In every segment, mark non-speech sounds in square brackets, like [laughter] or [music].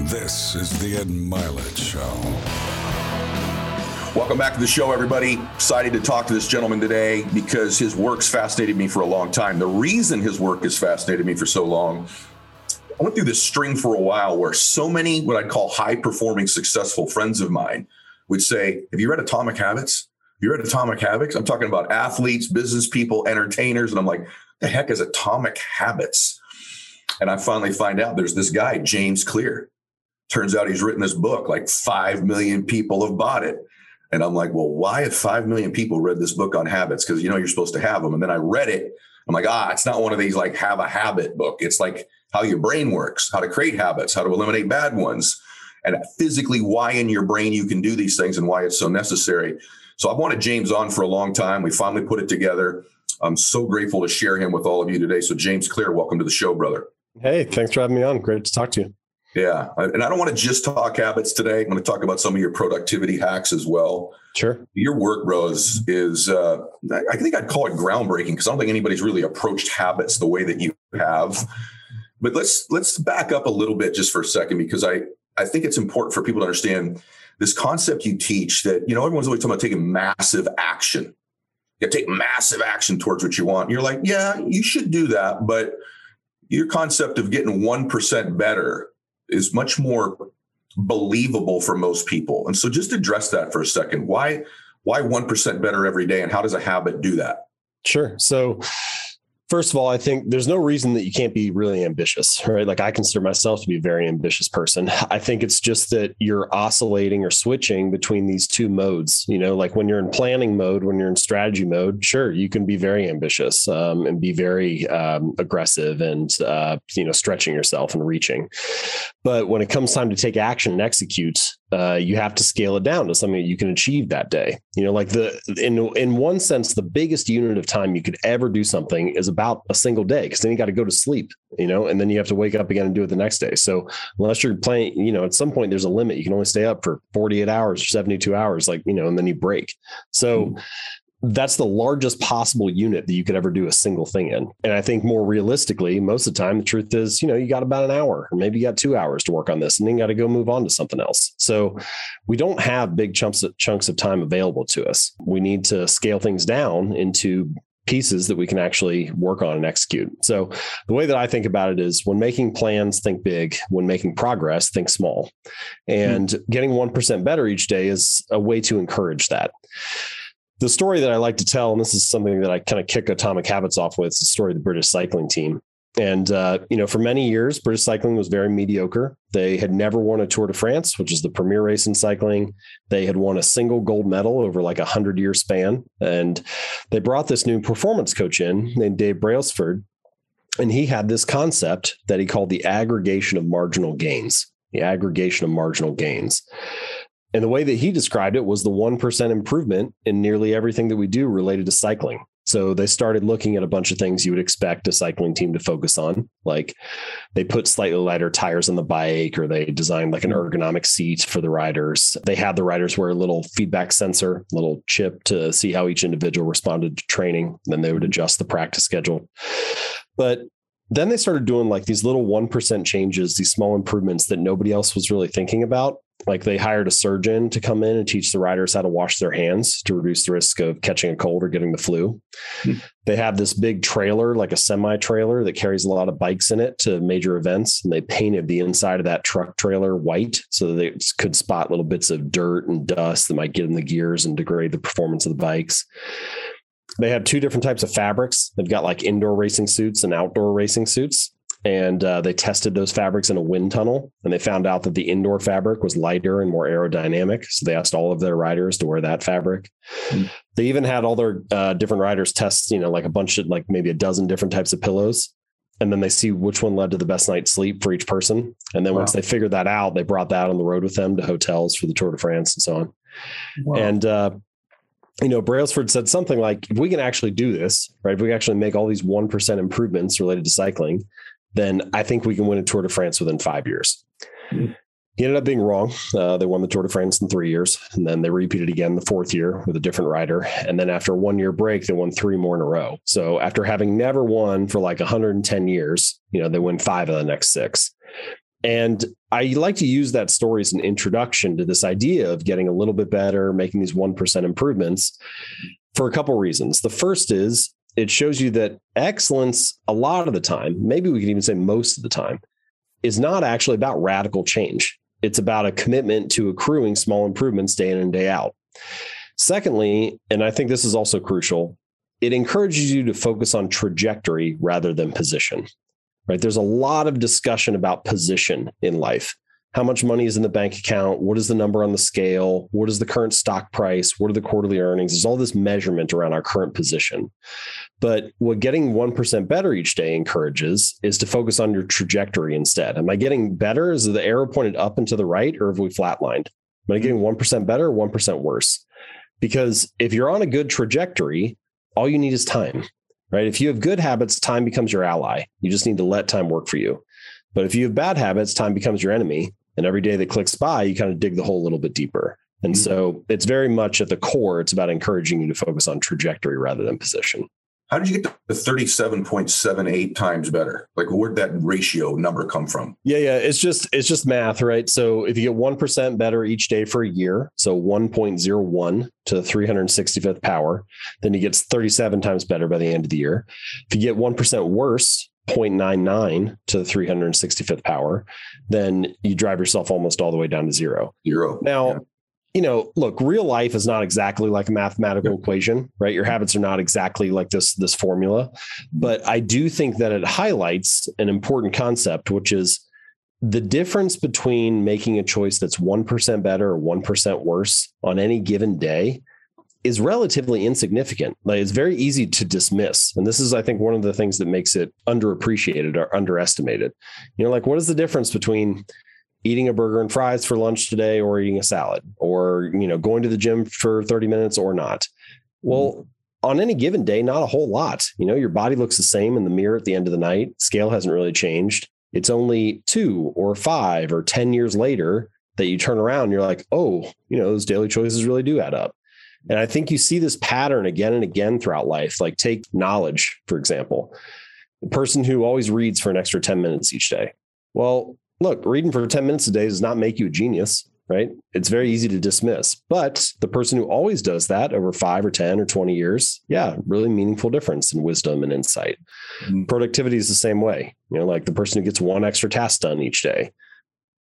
This is the Ed Mylett Show. Welcome back to the show, everybody. Excited to talk to this gentleman today because his work's fascinated me for a long time. The reason his work has fascinated me for so long, I went through this string for a while where so many what I'd call high performing, successful friends of mine would say, Have you read Atomic Habits? You read Atomic Habits? I'm talking about athletes, business people, entertainers. And I'm like, the heck is Atomic Habits? And I finally find out there's this guy, James Clear. Turns out he's written this book, like 5 million people have bought it. And I'm like, well, why have 5 million people read this book on habits? Because you know you're supposed to have them. And then I read it. I'm like, ah, it's not one of these like have a habit book. It's like how your brain works, how to create habits, how to eliminate bad ones, and physically why in your brain you can do these things and why it's so necessary. So I've wanted James on for a long time. We finally put it together. I'm so grateful to share him with all of you today. So, James Clear, welcome to the show, brother. Hey, thanks for having me on. Great to talk to you. Yeah. And I don't want to just talk habits today. I'm going to talk about some of your productivity hacks as well. Sure. Your work, Rose, is, uh, I think I'd call it groundbreaking because I don't think anybody's really approached habits the way that you have. But let's let's back up a little bit just for a second because I I think it's important for people to understand this concept you teach that you know everyone's always talking about taking massive action. You take massive action towards what you want. And you're like, yeah, you should do that, but your concept of getting one percent better is much more believable for most people. And so just address that for a second. Why why 1% better every day and how does a habit do that? Sure. So First of all, I think there's no reason that you can't be really ambitious, right? Like I consider myself to be a very ambitious person. I think it's just that you're oscillating or switching between these two modes. You know, like when you're in planning mode, when you're in strategy mode, sure, you can be very ambitious um, and be very um, aggressive and, uh, you know, stretching yourself and reaching. But when it comes time to take action and execute, uh, you have to scale it down to something that you can achieve that day. You know, like the in in one sense, the biggest unit of time you could ever do something is about a single day because then you got to go to sleep. You know, and then you have to wake up again and do it the next day. So unless you're playing, you know, at some point there's a limit. You can only stay up for 48 hours or 72 hours, like you know, and then you break. So mm that's the largest possible unit that you could ever do a single thing in. And I think more realistically, most of the time, the truth is, you know, you got about an hour or maybe you got two hours to work on this and then you got to go move on to something else. So we don't have big chunks of, chunks of time available to us. We need to scale things down into pieces that we can actually work on and execute. So the way that I think about it is when making plans, think big. When making progress, think small. And hmm. getting 1% better each day is a way to encourage that the story that I like to tell, and this is something that I kind of kick Atomic Habits off with, is the story of the British cycling team. And uh, you know, for many years, British cycling was very mediocre. They had never won a Tour de France, which is the premier race in cycling. They had won a single gold medal over like a hundred year span, and they brought this new performance coach in named Dave Brailsford, and he had this concept that he called the aggregation of marginal gains. The aggregation of marginal gains. And the way that he described it was the 1% improvement in nearly everything that we do related to cycling. So they started looking at a bunch of things you would expect a cycling team to focus on. Like they put slightly lighter tires on the bike, or they designed like an mm-hmm. ergonomic seat for the riders. They had the riders wear a little feedback sensor, a little chip to see how each individual responded to training. Then they would mm-hmm. adjust the practice schedule. But then they started doing like these little 1% changes, these small improvements that nobody else was really thinking about. Like they hired a surgeon to come in and teach the riders how to wash their hands to reduce the risk of catching a cold or getting the flu. Hmm. They have this big trailer, like a semi trailer that carries a lot of bikes in it to major events. And they painted the inside of that truck trailer white so that they could spot little bits of dirt and dust that might get in the gears and degrade the performance of the bikes they have two different types of fabrics. They've got like indoor racing suits and outdoor racing suits. And uh, they tested those fabrics in a wind tunnel and they found out that the indoor fabric was lighter and more aerodynamic. So they asked all of their riders to wear that fabric. Mm-hmm. They even had all their uh, different riders test, you know, like a bunch of like maybe a dozen different types of pillows. And then they see which one led to the best night's sleep for each person. And then wow. once they figured that out, they brought that on the road with them to hotels for the Tour de France and so on. Wow. And uh, you know, Brailsford said something like, if we can actually do this, right? If we actually make all these 1% improvements related to cycling, then I think we can win a Tour de France within five years. Mm-hmm. He ended up being wrong. Uh, they won the Tour de France in three years, and then they repeated again the fourth year with a different rider. And then after a one year break, they won three more in a row. So after having never won for like 110 years, you know, they win five of the next six. And I like to use that story as an introduction to this idea of getting a little bit better, making these 1% improvements for a couple reasons. The first is it shows you that excellence, a lot of the time, maybe we can even say most of the time, is not actually about radical change. It's about a commitment to accruing small improvements day in and day out. Secondly, and I think this is also crucial, it encourages you to focus on trajectory rather than position. Right? There's a lot of discussion about position in life. How much money is in the bank account? What is the number on the scale? What is the current stock price? What are the quarterly earnings? There's all this measurement around our current position. But what getting 1% better each day encourages is to focus on your trajectory instead. Am I getting better? Is the arrow pointed up and to the right, or have we flatlined? Am I getting 1% better or 1% worse? Because if you're on a good trajectory, all you need is time, right? If you have good habits, time becomes your ally. You just need to let time work for you. But if you have bad habits, time becomes your enemy. And every day that clicks by, you kind of dig the hole a little bit deeper. And mm-hmm. so it's very much at the core, it's about encouraging you to focus on trajectory rather than position. How did you get to 37.78 times better? Like where'd that ratio number come from? Yeah, yeah. It's just it's just math, right? So if you get 1% better each day for a year, so 1.01 to the 365th power, then you get 37 times better by the end of the year. If you get 1% worse, 0.99 to the 365th power, then you drive yourself almost all the way down to zero. Zero. Now, yeah you know, look, real life is not exactly like a mathematical equation, right? Your habits are not exactly like this this formula, but I do think that it highlights an important concept, which is the difference between making a choice that's 1% better or 1% worse on any given day is relatively insignificant. Like it's very easy to dismiss. And this is, I think, one of the things that makes it underappreciated or underestimated. You know, like what is the difference between eating a burger and fries for lunch today or eating a salad or you know going to the gym for 30 minutes or not well on any given day not a whole lot you know your body looks the same in the mirror at the end of the night scale hasn't really changed it's only two or five or 10 years later that you turn around you're like oh you know those daily choices really do add up and i think you see this pattern again and again throughout life like take knowledge for example the person who always reads for an extra 10 minutes each day well look, reading for 10 minutes a day does not make you a genius, right? It's very easy to dismiss. But the person who always does that over five or 10 or 20 years, yeah, really meaningful difference in wisdom and insight. Mm-hmm. Productivity is the same way. You know, like the person who gets one extra task done each day.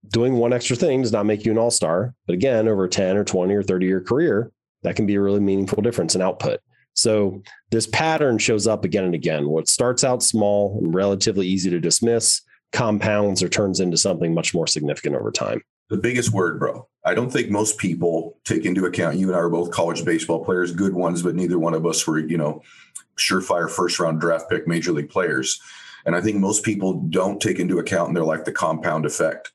Doing one extra thing does not make you an all star. But again, over a 10 or 20 or 30 year career, that can be a really meaningful difference in output. So this pattern shows up again and again. What starts out small and relatively easy to dismiss compounds or turns into something much more significant over time. The biggest word, bro. I don't think most people take into account. You and I are both college baseball players, good ones, but neither one of us were, you know, surefire first round draft pick major league players. And I think most people don't take into account in their life the compound effect.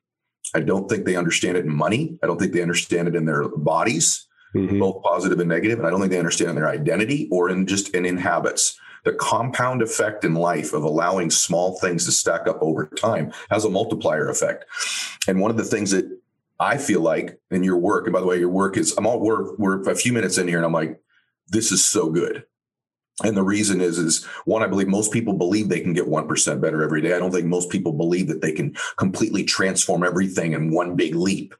I don't think they understand it in money. I don't think they understand it in their bodies, mm-hmm. both positive and negative. And I don't think they understand their identity or in just and in habits the compound effect in life of allowing small things to stack up over time has a multiplier effect. And one of the things that I feel like in your work, and by the way, your work is I'm all we're we're a few minutes in here and I'm like, this is so good. And the reason is, is one, I believe most people believe they can get 1% better every day. I don't think most people believe that they can completely transform everything in one big leap.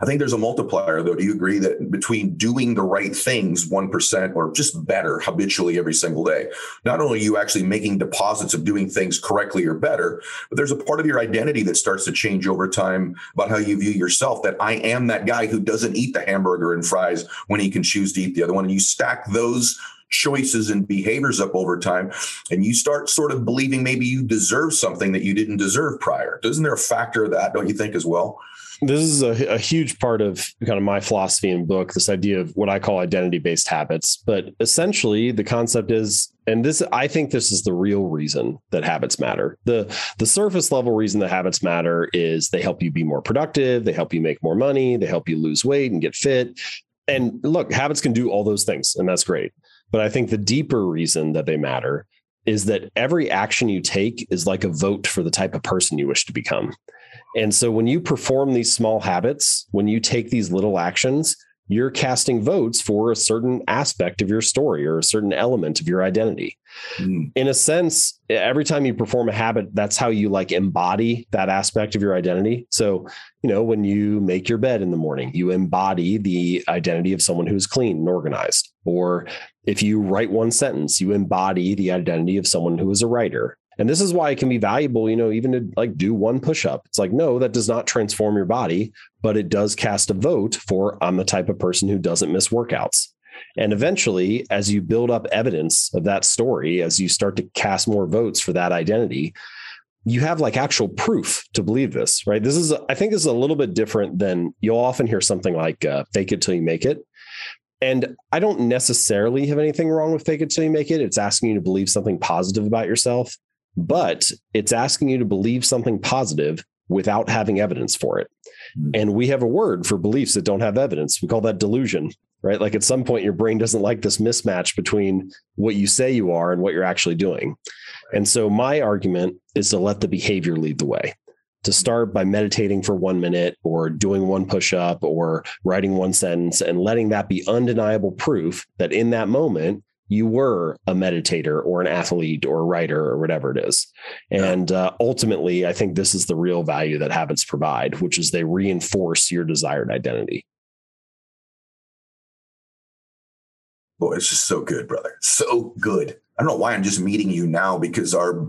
I think there's a multiplier, though. Do you agree that between doing the right things 1% or just better habitually every single day, not only are you actually making deposits of doing things correctly or better, but there's a part of your identity that starts to change over time about how you view yourself that I am that guy who doesn't eat the hamburger and fries when he can choose to eat the other one. And you stack those choices and behaviors up over time and you start sort of believing maybe you deserve something that you didn't deserve prior. Isn't there a factor of that, don't you think, as well? this is a, a, huge part of kind of my philosophy and book this idea of what i call identity based habits but essentially the concept is and this i think this is the real reason that habits matter the the surface level reason that habits matter is they help you be more productive they help you make more money they help you lose weight and get fit and look habits can do all those things and that's great but i think the deeper reason that they matter is that every action you take is like a vote for the type of person you wish to become and so when you perform these small habits, when you take these little actions, you're casting votes for a certain aspect of your story or a certain element of your identity. Mm. In a sense, every time you perform a habit, that's how you like embody that aspect of your identity. So, you know, when you make your bed in the morning, you embody the identity of someone who's clean and organized. Or if you write one sentence, you embody the identity of someone who is a writer. And this is why it can be valuable, you know, even to like do one push up. It's like, no, that does not transform your body, but it does cast a vote for I'm the type of person who doesn't miss workouts. And eventually, as you build up evidence of that story, as you start to cast more votes for that identity, you have like actual proof to believe this, right? This is, I think, this is a little bit different than you'll often hear something like uh, fake it till you make it. And I don't necessarily have anything wrong with fake it till you make it. It's asking you to believe something positive about yourself, but it's asking you to believe something positive without having evidence for it. Hmm. And we have a word for beliefs that don't have evidence. We call that delusion right? Like at some point, your brain doesn't like this mismatch between what you say you are and what you're actually doing. And so, my argument is to let the behavior lead the way. To start by meditating for one minute or doing one push up or writing one sentence and letting that be undeniable proof that in that moment, you were a meditator or an athlete or a writer or whatever it is. And uh, ultimately, I think this is the real value that habits provide, which is they reinforce your desired identity. Boy, it's just so good, brother. So good. I don't know why I'm just meeting you now because our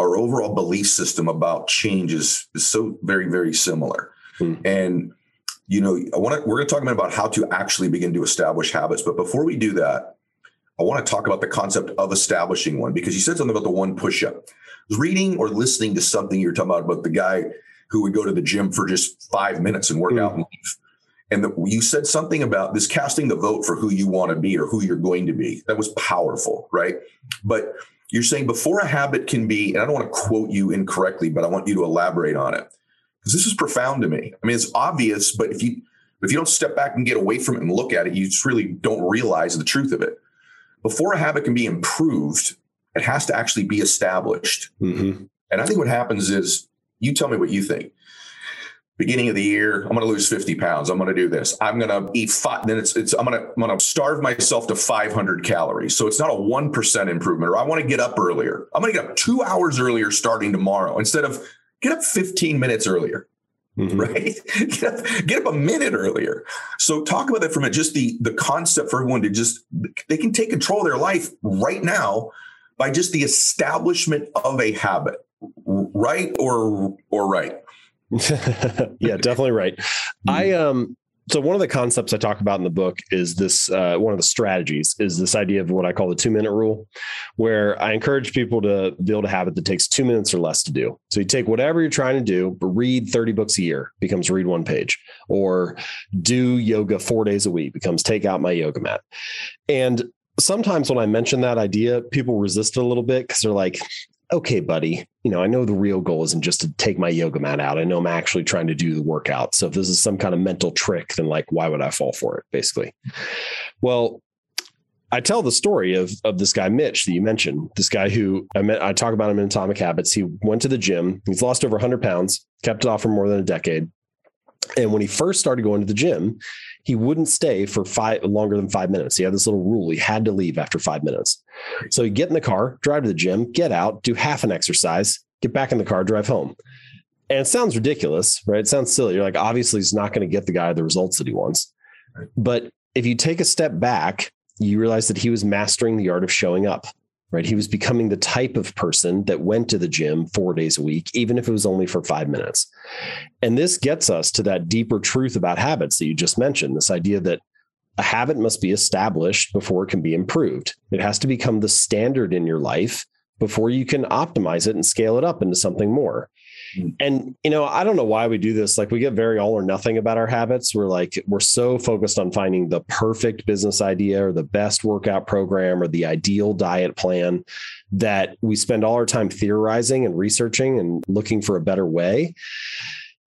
our overall belief system about change is, is so very, very similar. Hmm. And you know, I want to we're going to talk about how to actually begin to establish habits. But before we do that, I want to talk about the concept of establishing one because you said something about the one push-up. Reading or listening to something you were talking about about the guy who would go to the gym for just five minutes and work mm. out and leave. And the, you said something about this casting the vote for who you want to be or who you're going to be. That was powerful, right? But you're saying before a habit can be, and I don't want to quote you incorrectly, but I want you to elaborate on it because this is profound to me. I mean, it's obvious, but if you if you don't step back and get away from it and look at it, you just really don't realize the truth of it. Before a habit can be improved, it has to actually be established. Mm-hmm. And I think what happens is, you tell me what you think beginning of the year i'm going to lose 50 pounds. I'm going to do this. I'm going to eat five then it's, it's i'm going to i'm going to starve myself to 500 calories. So it's not a 1% improvement or i want to get up earlier. I'm going to get up two hours earlier starting tomorrow instead of get up 15 minutes earlier mm-hmm. right? [laughs] Get up, get up a minute earlier. So talk about that from it just the the concept for everyone to just they can take control of their life right now by just the establishment of a habit right or or right [laughs] yeah, definitely right. I mm-hmm. um so one of the concepts I talk about in the book is this uh, one of the strategies is this idea of what I call the two minute rule, where I encourage people to build a habit that takes two minutes or less to do. So you take whatever you're trying to do, but read 30 books a year becomes read one page, or do yoga four days a week becomes take out my yoga mat. And sometimes when I mention that idea, people resist it a little bit because they're like, okay, buddy, you know, I know the real goal isn't just to take my yoga mat out. I know I'm actually trying to do the workout. So if this is some kind of mental trick, then like, why would I fall for it? Basically. Well, I tell the story of of this guy Mitch that you mentioned. This guy who I met, I talk about him in Atomic Habits. He went to the gym. He's lost over 100 pounds, kept it off for more than a decade. And when he first started going to the gym, he wouldn't stay for five longer than five minutes. He had this little rule. He had to leave after five minutes. So he'd get in the car, drive to the gym, get out, do half an exercise, get back in the car, drive home. And it sounds ridiculous, right? It sounds silly. You're like, obviously, he's not going to get the guy the results that he wants. But if you take a step back, you realize that he was mastering the art of showing up right? He was becoming the type of person that went to the gym four days a week, even if it was only for five minutes. And this gets us to that deeper truth about habits that you just mentioned this idea that a habit must be established before it can be improved. It has to become the standard in your life before you can optimize it and scale it up into something more. Mm. And you know, I don't know why we do this. Like we get very all or nothing about our habits. We're like we're so focused on finding the perfect business idea or the best workout program or the ideal diet plan that we spend all our time theorizing and researching and looking for a better way.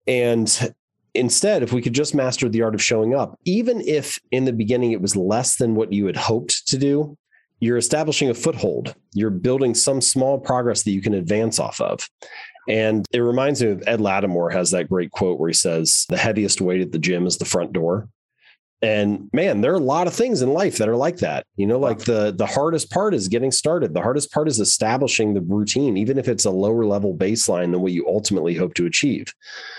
And instead, if we could just master the art of showing up, even if in the beginning it was less than what you had hoped to do, you're establishing a foothold. You're building some small progress that you can advance off of. And it reminds me of Ed Latimore has that great quote where he says, the heaviest weight at the gym is the front door. And man, there are a lot of things in life that are like that. You know, like the the hardest part is getting started. The hardest part is establishing the routine, even if it's a lower level baseline than what you ultimately hope to achieve.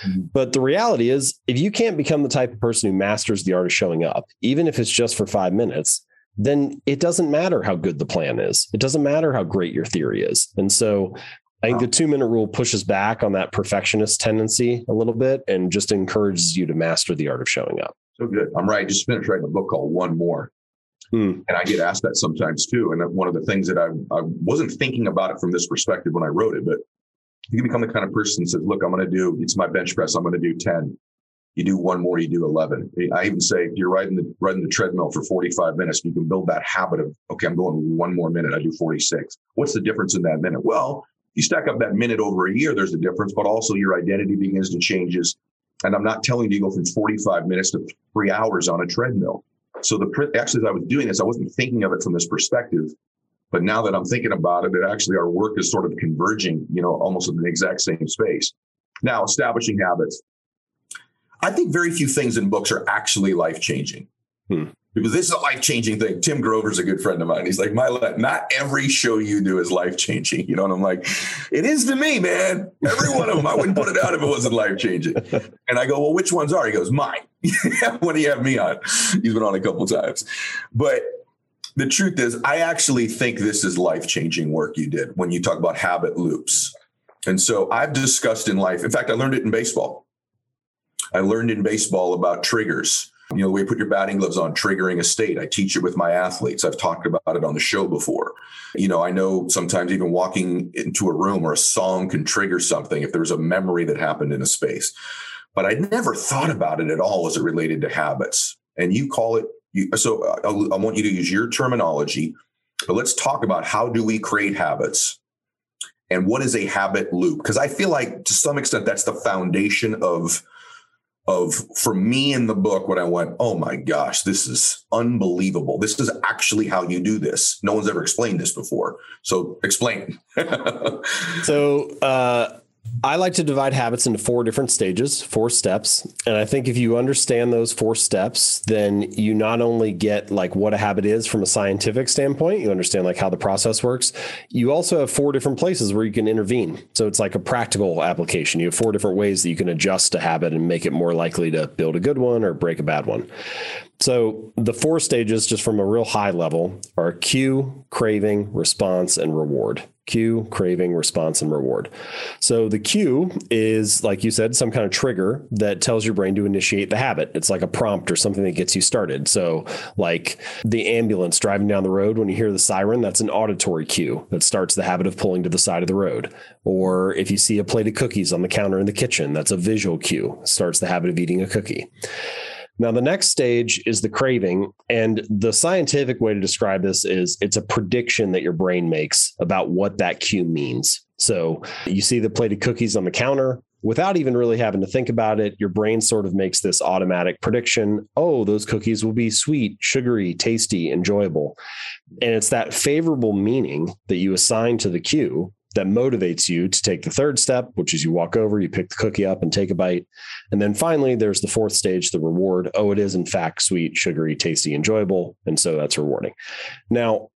Mm-hmm. But the reality is, if you can't become the type of person who masters the art of showing up, even if it's just for five minutes, then it doesn't matter how good the plan is. It doesn't matter how great your theory is. And so I think wow. the two minute rule pushes back on that perfectionist tendency a little bit and just encourages you to master the art of showing up. So good. I'm right. I just finished writing a book called One More. Hmm. And I get asked that sometimes too. And one of the things that I, I wasn't thinking about it from this perspective when I wrote it, but you can become the kind of person that says, look, I'm going to do, it's my bench press. I'm going to do 10. You do one more, you do 11. I even say, if you're riding the, riding the treadmill for 45 minutes, you can build that habit of, okay, I'm going one more minute. I do 46. What's the difference in that minute? Well, you stack up that minute over a year, there's a difference, but also your identity begins to changes. And I'm not telling you to go from 45 minutes to three hours on a treadmill. So the actually, as I was doing this, I wasn't thinking of it from this perspective. But now that I'm thinking about it, it actually our work is sort of converging, you know, almost in the exact same space. Now, establishing habits. I think very few things in books are actually life changing. Hmm because this is a life changing thing. Tim Grover's a good friend of mine. He's like, my not every show you do is life changing. [laughs] You know, and I'm like, it is to me, man. Every one of them, I wouldn't put it out if it wasn't life changing. And I go, well, which ones are? He goes, mine. [laughs] when do you have me on? He's been on a couple times, but the truth is, I actually think this is life changing work you did when you talk about habit loops. And so I've discussed in life. In fact, I learned it in baseball. I learned in baseball about triggers you know, the way you put your batting gloves on, triggering a state. I teach it with my athletes. I've talked about it on the show before. You know, I know sometimes even walking into a room or a song can trigger something if there's a memory that happened in a space. But I never thought about it at all as it related to habits. And you call it, you, so I, I want you to use your terminology, but let's talk about how do we create habits and what is a habit loop? Because I feel like to some extent that's the foundation of of for me in the book when I went, oh my gosh, this is unbelievable. This is actually how you do this. No one's ever explained this before. So explain. [laughs] so uh, I like to divide habits into four different stages, four steps. And I think if you understand those four steps, then you not only get like what a habit is from a scientific standpoint, you understand like how the process works. You also have four different places where you can intervene. So it's like a practical application. You have four different ways that you can adjust a habit and make it more likely to build a good one or break a bad one. So the four stages, just from a real high level, are cue, craving, response, and reward. Cue, craving, response, and reward. So the cue is, like you said, some kind of trigger that tells your brain to initiate the habit. It's like a prompt or something that gets you started. So, like the ambulance driving down the road, when you hear the siren, that's an auditory cue that starts the habit of pulling to the side of the road. Or if you see a plate of cookies on the counter in the kitchen, that's a visual cue, starts the habit of eating a cookie. Now, the next stage is the craving. And the scientific way to describe this is it's a prediction that your brain makes about what that cue means. So you see the plate of cookies on the counter. Without even really having to think about it, your brain sort of makes this automatic prediction. Oh, those cookies will be sweet, sugary, tasty, enjoyable. And it's that favorable meaning that you assign to the cue that motivates you to take the third step, which is you walk over, you pick the cookie up and take a bite. And then finally, there's the fourth stage, the reward. Oh, it is in fact sweet, sugary, tasty, enjoyable. And so that's rewarding. Now,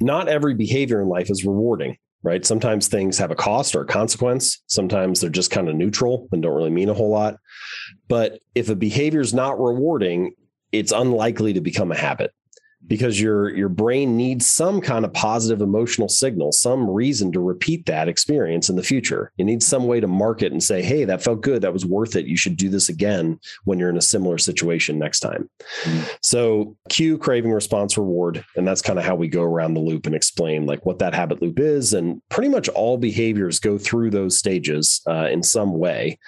not every behavior in life is rewarding, right? Sometimes things have a cost or a consequence. Sometimes they're just kind of neutral and don't really mean a whole lot. But if a behavior is not rewarding, it's unlikely to become a habit because your your brain needs some kind of positive emotional signal some reason to repeat that experience in the future. You need some way to mark it and say hey that felt good. That was worth it. You should do this again when you're in a similar situation next time. Mm-hmm. so cue craving response reward and that's kind of how we go around the loop and explain like what that habit loop is and pretty much all behaviors go through those stages uh, in some way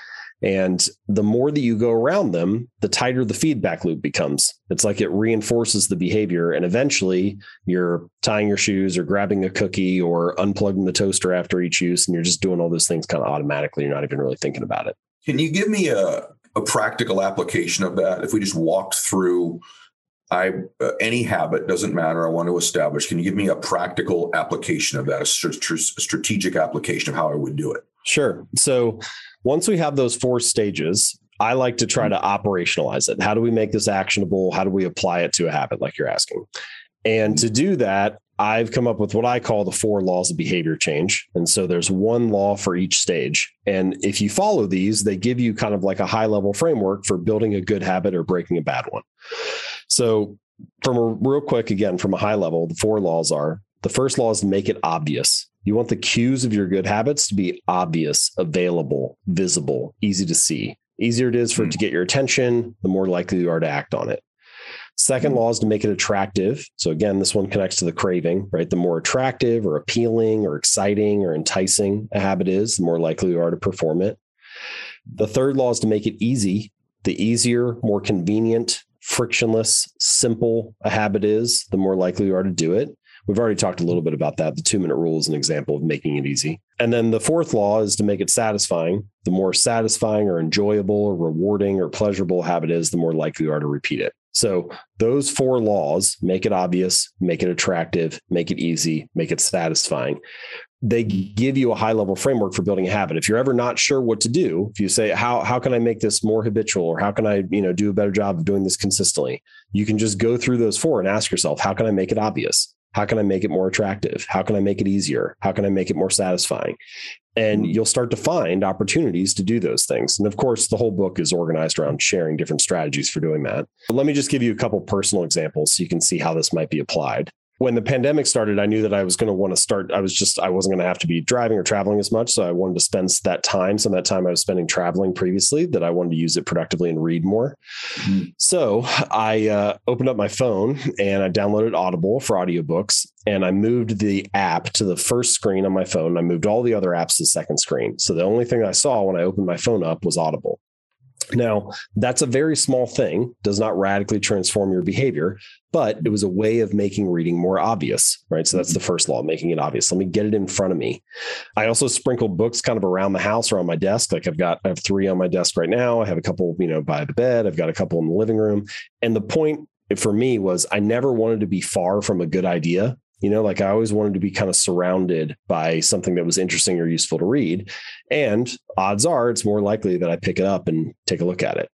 and the more that you go around them, the tighter the feedback loop becomes. It's like it reinforces the behavior. And eventually you're tying your shoes or grabbing a cookie or unplugging the toaster after each use. And you're just doing all those things kind of automatically. You're not even really thinking about it. Can you give me a, a practical application of that? If we just walked through I uh, any habit doesn't matter. I want to establish. Can you give me a practical application of that, a, st- a strategic application of how I would do it? Sure. So once we have those four stages, I like to try mm-hmm. to operationalize it. How do we make this actionable? How do we apply it to a habit, like you're asking? And to mm-hmm. do that, I've come up with what I call the four laws of behavior change. And so there's one law for each stage. And if you follow these, they give you kind of like a high level framework for building a good habit or breaking a bad one. So, from a real quick, again, from a high level, the four laws are the first law is to make it obvious. You want the cues of your good habits to be obvious, available, visible, easy to see. Easier it is for it to hmm. get your attention, the more likely you are to act on it. Second hmm. law is to make it attractive. So again, this one connects to the craving, right? The more attractive or appealing or exciting or enticing a habit is, the more likely you are to perform it. The third law is to make it easy. The easier, more convenient, frictionless, simple a habit is, the more likely you are to do it. We've already talked a little bit about that. The two minute rule is an example of making it easy. And then the fourth law is to make it satisfying. The more satisfying or enjoyable or rewarding or pleasurable a habit is, the more likely you are to repeat it. So those four laws make it obvious, make it attractive, make it easy, make it satisfying. They give you a high level framework for building a habit. If you're ever not sure what to do, if you say, how, how can I make this more habitual or how can I, you know, do a better job of doing this consistently? You can just go through those four and ask yourself, how can I make it obvious? How can I make it more attractive? How can I make it easier? How can I make it more satisfying? And mm-hmm. you'll start to find opportunities to do those things. And of course, the whole book is organized around sharing different strategies for doing that. But let me just give you a couple personal examples so you can see how this might be applied when the pandemic started, I knew that I was going to want to start. I was just, I wasn't going to have to be driving or traveling as much. So I wanted to spend that time, some of that time I was spending traveling previously, that I wanted to use it productively and read more. Mm-hmm. So I uh, opened up my phone and I downloaded Audible for audiobooks and I moved the app to the first screen on my phone. I moved all the other apps to the second screen. So the only thing I saw when I opened my phone up was Audible. Now, that's a very small thing, does not radically transform your behavior, but it was a way of making reading more obvious, right? So that's the first law, making it obvious. Let me get it in front of me. I also sprinkled books kind of around the house or on my desk. Like I've got, I have three on my desk right now. I have a couple, you know, by the bed. I've got a couple in the living room. And the point for me was I never wanted to be far from a good idea. You know, like I always wanted to be kind of surrounded by something that was interesting or useful to read. And odds are it's more likely that I pick it up and take a look at it.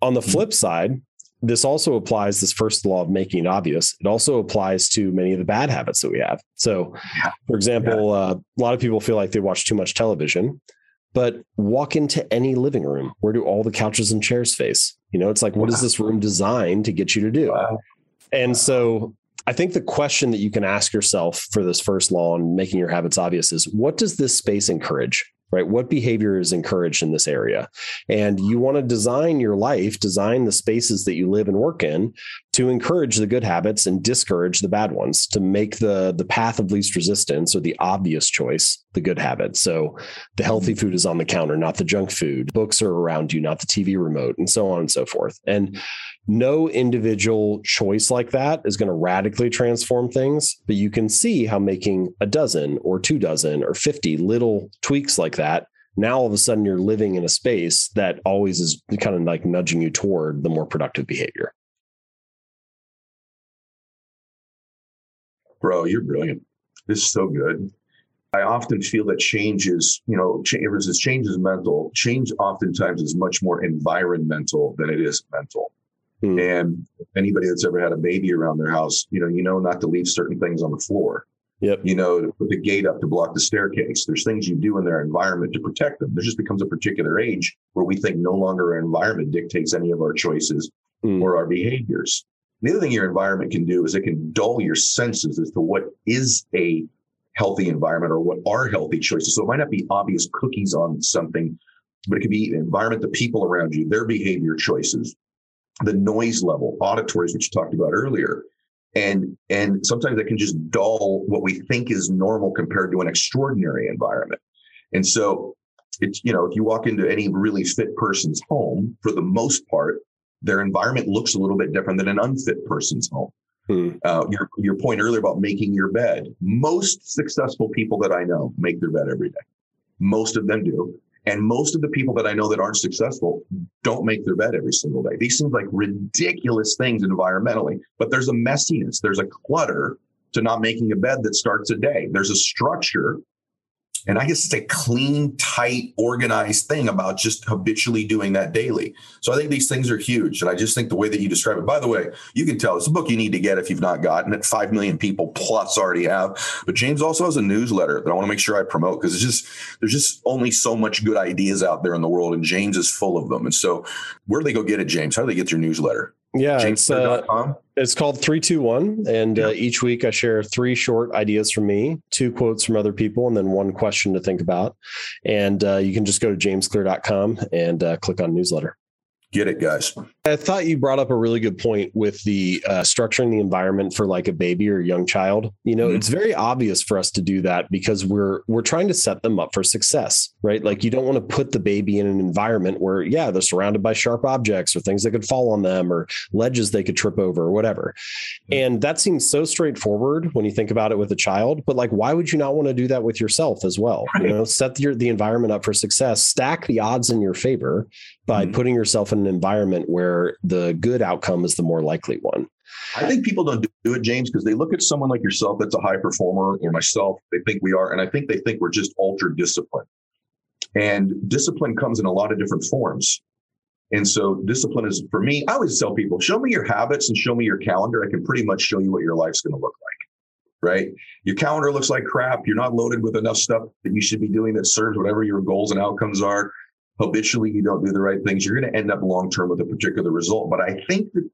On the mm-hmm. flip side, this also applies this first law of making it obvious. It also applies to many of the bad habits that we have. So, for example, yeah. uh, a lot of people feel like they watch too much television, but walk into any living room. Where do all the couches and chairs face? You know, it's like, what wow. is this room designed to get you to do? Wow. And so I think the question that you can ask yourself for this first law on making your habits obvious is what does this space encourage? Right? What behavior is encouraged in this area? And you want to design your life, design the spaces that you live and work in to encourage the good habits and discourage the bad ones, to make the, the path of least resistance or the obvious choice the good habit. So the healthy mm-hmm. food is on the counter, not the junk food. Books are around you, not the TV remote, and so on and so forth. And no individual choice like that is going to radically transform things, but you can see how making a dozen or two dozen or 50 little tweaks like that, now all of a sudden you're living in a space that always is kind of like nudging you toward the more productive behavior. Bro, you're brilliant. This is so good. I often feel that change is, you know, change, change is mental. Change oftentimes is much more environmental than it is mental. Hmm. And anybody that's ever had a baby around their house, you know, you know not to leave certain things on the floor. Yep. You know, put the gate up to block the staircase. There's things you do in their environment to protect them. There just becomes a particular age where we think no longer our environment dictates any of our choices hmm. or our behaviors. The other thing your environment can do is it can dull your senses as to what is a healthy environment or what are healthy choices. So it might not be obvious cookies on something, but it could be environment, the people around you, their behavior choices, the noise level, auditories, which you talked about earlier. And, and sometimes it can just dull what we think is normal compared to an extraordinary environment. And so it's, you know, if you walk into any really fit person's home, for the most part, their environment looks a little bit different than an unfit person's home. Hmm. Uh, your your point earlier about making your bed. Most successful people that I know make their bed every day. Most of them do. And most of the people that I know that aren't successful don't make their bed every single day. These seem like ridiculous things environmentally, but there's a messiness, there's a clutter to not making a bed that starts a day. There's a structure And I guess it's a clean, tight, organized thing about just habitually doing that daily. So I think these things are huge. And I just think the way that you describe it, by the way, you can tell it's a book you need to get if you've not gotten it. Five million people plus already have. But James also has a newsletter that I want to make sure I promote because it's just, there's just only so much good ideas out there in the world. And James is full of them. And so where do they go get it, James? How do they get your newsletter? Yeah, it's, uh, it's called 321. And uh, each week I share three short ideas from me, two quotes from other people, and then one question to think about. And uh, you can just go to jamesclear.com and uh, click on newsletter. Get it, guys. I thought you brought up a really good point with the uh, structuring the environment for like a baby or a young child. You know, mm-hmm. it's very obvious for us to do that because we're we're trying to set them up for success, right? Like you don't want to put the baby in an environment where yeah, they're surrounded by sharp objects or things that could fall on them or ledges they could trip over or whatever. And that seems so straightforward when you think about it with a child, but like why would you not want to do that with yourself as well? Right. You know, set the, the environment up for success, stack the odds in your favor by mm-hmm. putting yourself in an environment where the good outcome is the more likely one. I think people don't do it, James, because they look at someone like yourself that's a high performer or myself. They think we are, and I think they think we're just ultra disciplined. And discipline comes in a lot of different forms. And so discipline is for me, I always tell people, show me your habits and show me your calendar. I can pretty much show you what your life's going to look like. Right. Your calendar looks like crap. You're not loaded with enough stuff that you should be doing that serves whatever your goals and outcomes are habitually you don't do the right things, you're going to end up long term with a particular result. But I think that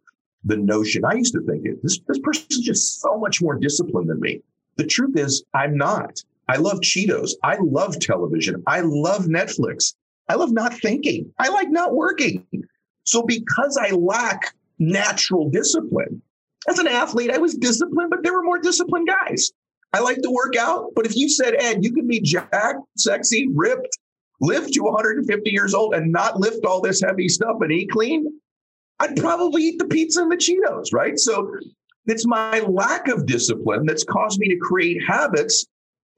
the notion, I used to think it, this, this person's just so much more disciplined than me. The truth is, I'm not. I love Cheetos. I love television. I love Netflix. I love not thinking. I like not working. So because I lack natural discipline, as an athlete, I was disciplined, but there were more disciplined guys. I like to work out, but if you said, Ed, you can be jacked, sexy, ripped, live to 150 years old and not lift all this heavy stuff and eat clean, I'd probably eat the pizza and the Cheetos, right? So it's my lack of discipline that's caused me to create habits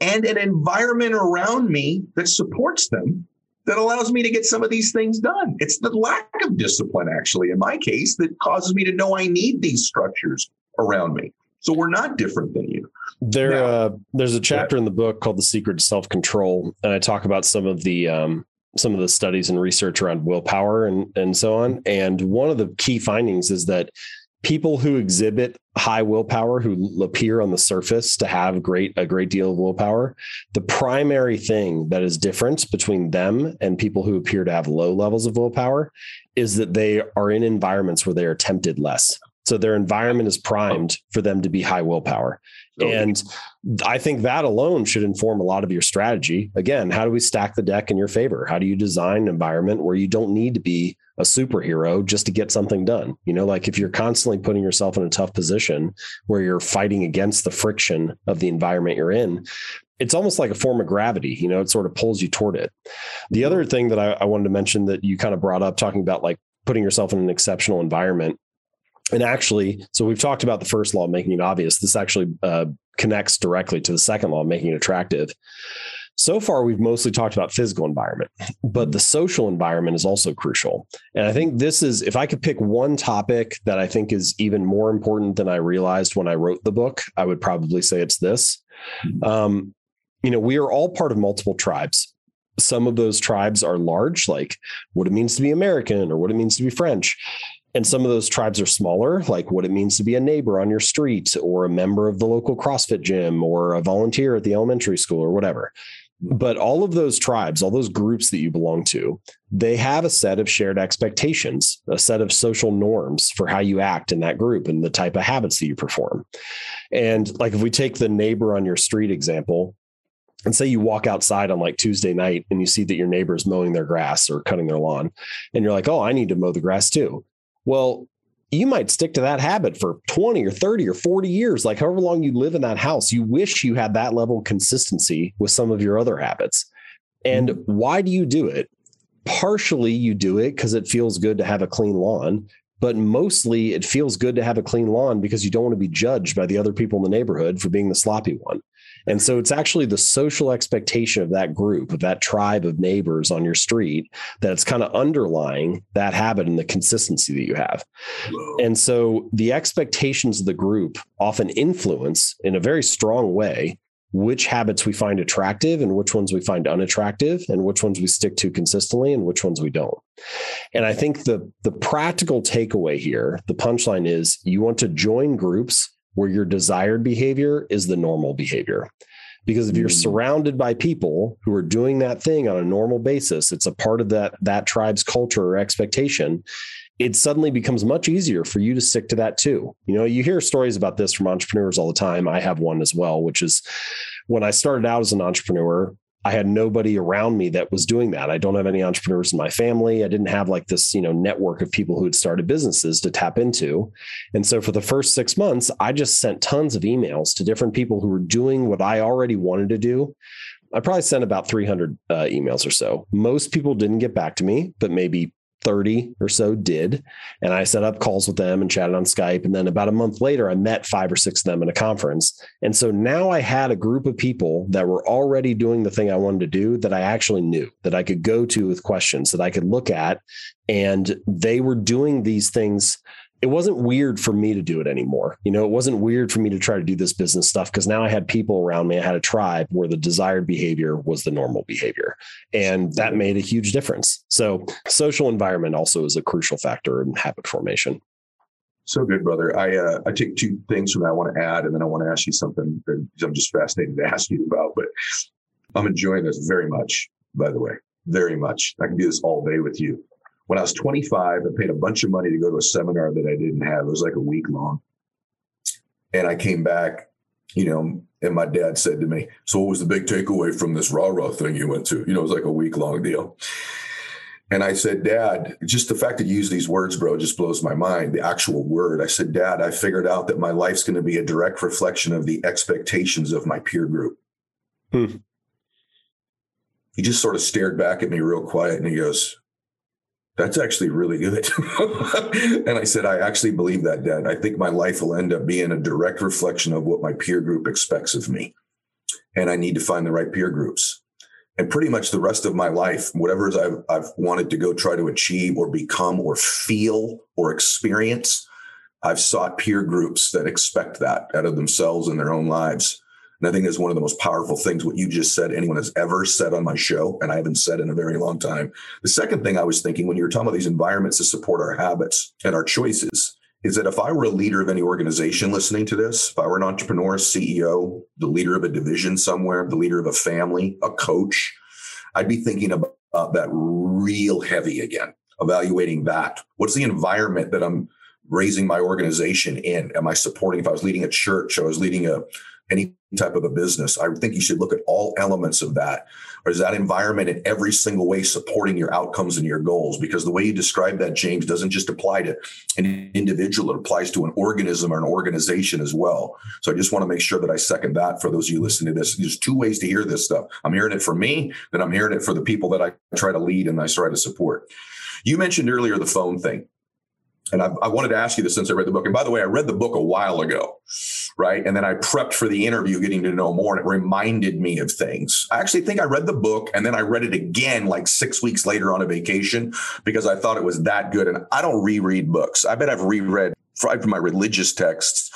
and an environment around me that supports them that allows me to get some of these things done. It's the lack of discipline, actually, in my case, that causes me to know I need these structures around me. So we're not different than you. There, now, uh, there's a chapter in the book called "The Secret to Self Control," and I talk about some of the um, some of the studies and research around willpower and and so on. And one of the key findings is that people who exhibit high willpower, who appear on the surface to have great a great deal of willpower, the primary thing that is different between them and people who appear to have low levels of willpower is that they are in environments where they are tempted less. So their environment is primed for them to be high willpower. Oh, and I think that alone should inform a lot of your strategy. Again, how do we stack the deck in your favor? How do you design an environment where you don't need to be a superhero just to get something done? You know, like if you're constantly putting yourself in a tough position where you're fighting against the friction of the environment you're in, it's almost like a form of gravity. You know, it sort of pulls you toward it. The hmm. other thing that I, I wanted to mention that you kind of brought up, talking about like putting yourself in an exceptional environment and actually, so we've talked about the first law, making it obvious. This actually uh, connects directly to the second law, making it attractive. So far, we've mostly talked about physical environment, but the social environment is also crucial. And I think this is, if I could pick one topic that I think is even more important than I realized when I wrote the book, I would probably say it's this. Um, you know, we are all part of multiple tribes. Some of those tribes are large, like what it means to be American or what it means to be French and some of those tribes are smaller, like what it means to be a neighbor on your street or a member of the local CrossFit gym or a volunteer at the elementary school or whatever. But all of those tribes, all those groups that you belong to, they have a set of shared expectations, a set of social norms for how you act in that group and the type of habits that you perform. And like if we take the neighbor on your street example, and say you walk outside on like Tuesday night and you see that your neighbor is mowing their grass or cutting their lawn, and you're like, oh, I need to mow the grass too. Well, you might stick to that habit for 20 or 30 or 40 years, like however long you live in that house. You wish you had that level of consistency with some of your other habits. And mm-hmm. why do you do it? Partially, you do it because it feels good to have a clean lawn, but mostly it feels good to have a clean lawn because you don't want to be judged by the other people in the neighborhood for being the sloppy one. And so it's actually the social expectation of that group, of that tribe of neighbors on your street, that's kind of underlying that habit and the consistency that you have. And so the expectations of the group often influence in a very strong way which habits we find attractive and which ones we find unattractive and which ones we stick to consistently and which ones we don't. And I think the the practical takeaway here, the punchline is you want to join groups where your desired behavior is the normal behavior. Because if you're mm. surrounded by people who are doing that thing on a normal basis, it's a part of that that tribe's culture or expectation it suddenly becomes much easier for you to stick to that too. You know, you hear stories about this from entrepreneurs all the time. I have one as well, which is when I started out as an entrepreneur, I had nobody around me that was doing that. I don't have any entrepreneurs in my family. I didn't have like this, you know, network of people who had started businesses to tap into. And so for the first 6 months, I just sent tons of emails to different people who were doing what I already wanted to do. I probably sent about 300 uh, emails or so. Most people didn't get back to me, but maybe 30 or so did. And I set up calls with them and chatted on Skype. And then about a month later, I met five or six of them in a conference. And so now I had a group of people that were already doing the thing I wanted to do that I actually knew that I could go to with questions that I could look at. And they were doing these things it wasn't weird for me to do it anymore. You know, it wasn't weird for me to try to do this business stuff because now I had people around me. I had a tribe where the desired behavior was the normal behavior. And that made a huge difference. So, social environment also is a crucial factor in habit formation. So good, brother. I uh, I take two things from that I want to add, and then I want to ask you something that I'm just fascinated to [laughs] ask you about. But I'm enjoying this very much, by the way, very much. I can do this all day with you when I was 25, I paid a bunch of money to go to a seminar that I didn't have. It was like a week long. And I came back, you know, and my dad said to me, So what was the big takeaway from this rah rah thing you went to? You know, it was like a week long deal. And I said, Dad, just the fact that you use these words, bro, just blows my mind. The actual word. I said, Dad, I figured out that my life's going to be a direct reflection of the expectations of my peer group. Hmm. He just sort of stared back at me real quiet and he goes, that's actually really good. [laughs] and I said, I actually believe that, Dad. I think my life will end up being a direct reflection of what my peer group expects of me. And I need to find the right peer groups. And pretty much the rest of my life, whatever I've, I've wanted to go try to achieve or become or feel or experience, I've sought peer groups that expect that out of themselves and their own lives. And I think it's one of the most powerful things what you just said anyone has ever said on my show. And I haven't said in a very long time. The second thing I was thinking when you were talking about these environments to support our habits and our choices is that if I were a leader of any organization listening to this, if I were an entrepreneur, CEO, the leader of a division somewhere, the leader of a family, a coach, I'd be thinking about that real heavy again, evaluating that. What's the environment that I'm raising my organization in? Am I supporting? If I was leading a church, I was leading a any type of a business. I think you should look at all elements of that. Or is that environment in every single way supporting your outcomes and your goals? Because the way you describe that, James, doesn't just apply to an individual, it applies to an organism or an organization as well. So I just want to make sure that I second that for those of you listening to this. There's two ways to hear this stuff. I'm hearing it for me, then I'm hearing it for the people that I try to lead and I try to support. You mentioned earlier the phone thing. And I, I wanted to ask you this since I read the book. And by the way, I read the book a while ago right? And then I prepped for the interview, getting to know more, and it reminded me of things. I actually think I read the book and then I read it again like six weeks later on a vacation because I thought it was that good. And I don't reread books. I bet I've reread from my religious texts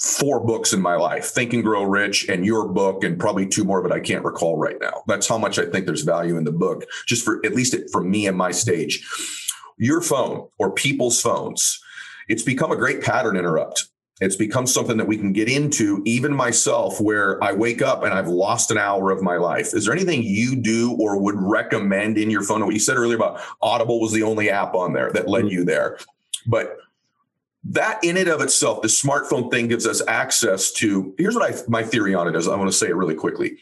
four books in my life think and grow rich and your book and probably two more but i can't recall right now that's how much i think there's value in the book just for at least it, for me and my stage your phone or people's phones it's become a great pattern interrupt it's become something that we can get into, even myself, where I wake up and I've lost an hour of my life. Is there anything you do or would recommend in your phone? What you said earlier about Audible was the only app on there that led mm-hmm. you there. But that in and of itself, the smartphone thing gives us access to. Here's what I my theory on it is. I want to say it really quickly.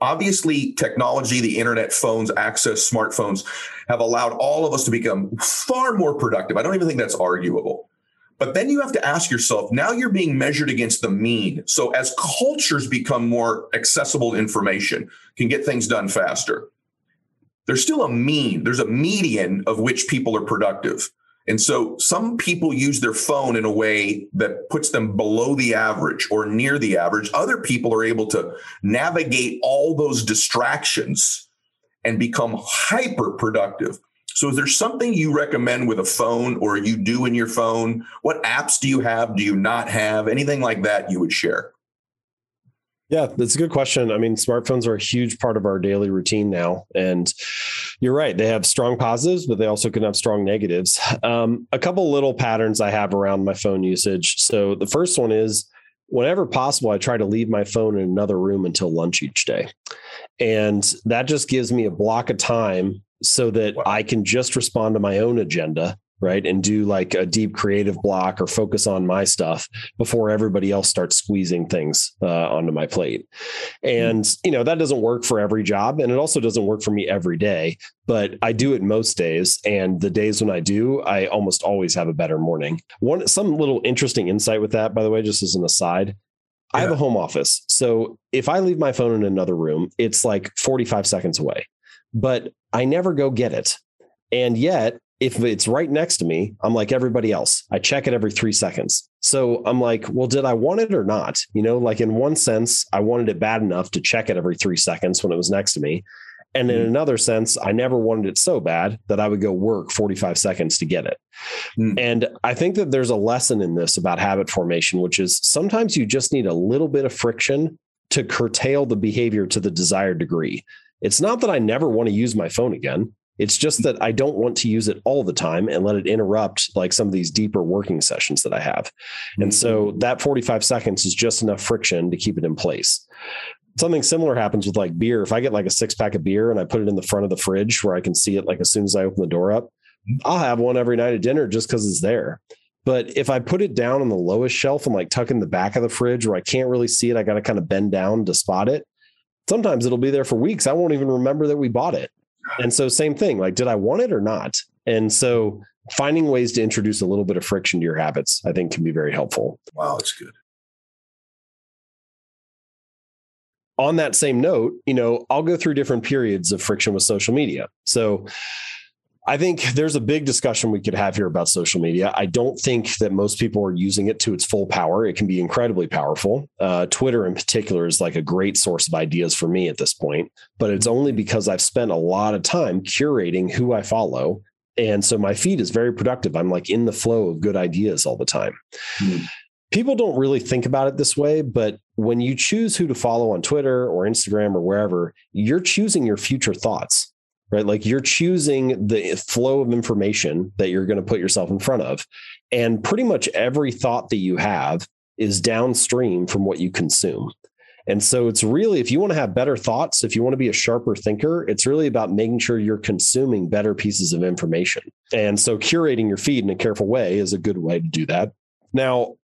Obviously, technology, the internet, phones, access, smartphones have allowed all of us to become far more productive. I don't even think that's arguable. But then you have to ask yourself now you're being measured against the mean. So as cultures become more accessible information, can get things done faster. There's still a mean, there's a median of which people are productive. And so some people use their phone in a way that puts them below the average or near the average. Other people are able to navigate all those distractions and become hyper productive. So, is there something you recommend with a phone or you do in your phone? What apps do you have? Do you not have? Anything like that you would share? Yeah, that's a good question. I mean, smartphones are a huge part of our daily routine now. And you're right, they have strong positives, but they also can have strong negatives. Um, a couple little patterns I have around my phone usage. So the first one is whenever possible, I try to leave my phone in another room until lunch each day. And that just gives me a block of time so that wow. I can just respond to my own agenda right and do like a deep creative block or focus on my stuff before everybody else starts squeezing things uh, onto my plate and you know that doesn't work for every job and it also doesn't work for me every day but i do it most days and the days when i do i almost always have a better morning one some little interesting insight with that by the way just as an aside I have a home office. So if I leave my phone in another room, it's like 45 seconds away, but I never go get it. And yet if it's right next to me, I'm like everybody else. I check it every three seconds. So I'm like, well, did I want it or not? You know, like in one sense, I wanted it bad enough to check it every three seconds when it was next to me. And in mm. another sense, I never wanted it so bad that I would go work 45 seconds to get it. Mm. And I think that there's a lesson in this about habit formation, which is sometimes you just need a little bit of friction to curtail the behavior to the desired degree. It's not that I never want to use my phone again. It's just that I don't want to use it all the time and let it interrupt like some of these deeper working sessions that I have. And so mm-hmm. that 45 seconds is just enough friction to keep it in place. Something similar happens with like beer. If I get like a six pack of beer and I put it in the front of the fridge where I can see it like as soon as I open the door up. I'll have one every night at dinner just because it's there. But if I put it down on the lowest shelf and like tuck in the back of the fridge where I can't really see it, I got to kind of bend down to spot it. Sometimes it'll be there for weeks. I won't even remember that we bought it. And so, same thing like, did I want it or not? And so, finding ways to introduce a little bit of friction to your habits, I think, can be very helpful. Wow, that's good. On that same note, you know, I'll go through different periods of friction with social media. So, I think there's a big discussion we could have here about social media. I don't think that most people are using it to its full power. It can be incredibly powerful. Uh, Twitter, in particular, is like a great source of ideas for me at this point, but it's only because I've spent a lot of time curating who I follow. And so my feed is very productive. I'm like in the flow of good ideas all the time. Mm-hmm. People don't really think about it this way, but when you choose who to follow on Twitter or Instagram or wherever, you're choosing your future thoughts right? Like you're choosing the flow of information that you're going to put yourself in front of. And pretty much every thought that you have is downstream from what you consume. And so it's really, if you want to have better thoughts, if you want to be a sharper thinker, it's really about making sure you're consuming better pieces of information. And so curating your feed in a careful way is a good way to do that. Now,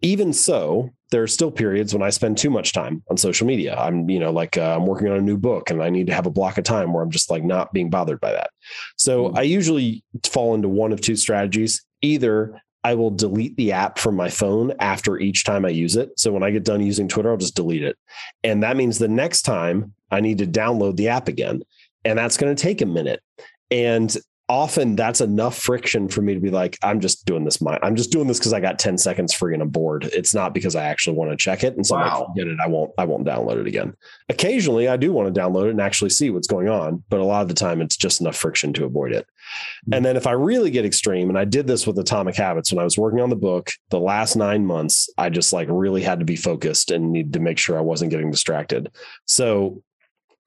even so, there are still periods when I spend too much time on social media. I'm, you know, like uh, I'm working on a new book and I need to have a block of time where I'm just like not being bothered by that. So mm-hmm. I usually fall into one of two strategies. Either I will delete the app from my phone after each time I use it. So when I get done using Twitter, I'll just delete it. And that means the next time I need to download the app again. And that's going to take a minute. And often that's enough friction for me to be like, I'm just doing this. My, I'm just doing this because I got 10 seconds free and I'm bored. It's not because I actually want to check it. And so wow. I get it. I won't, I won't download it again. Occasionally I do want to download it and actually see what's going on, but a lot of the time it's just enough friction to avoid it. Mm-hmm. And then if I really get extreme, and I did this with Atomic Habits when I was working on the book, the last nine months, I just like really had to be focused and need to make sure I wasn't getting distracted. So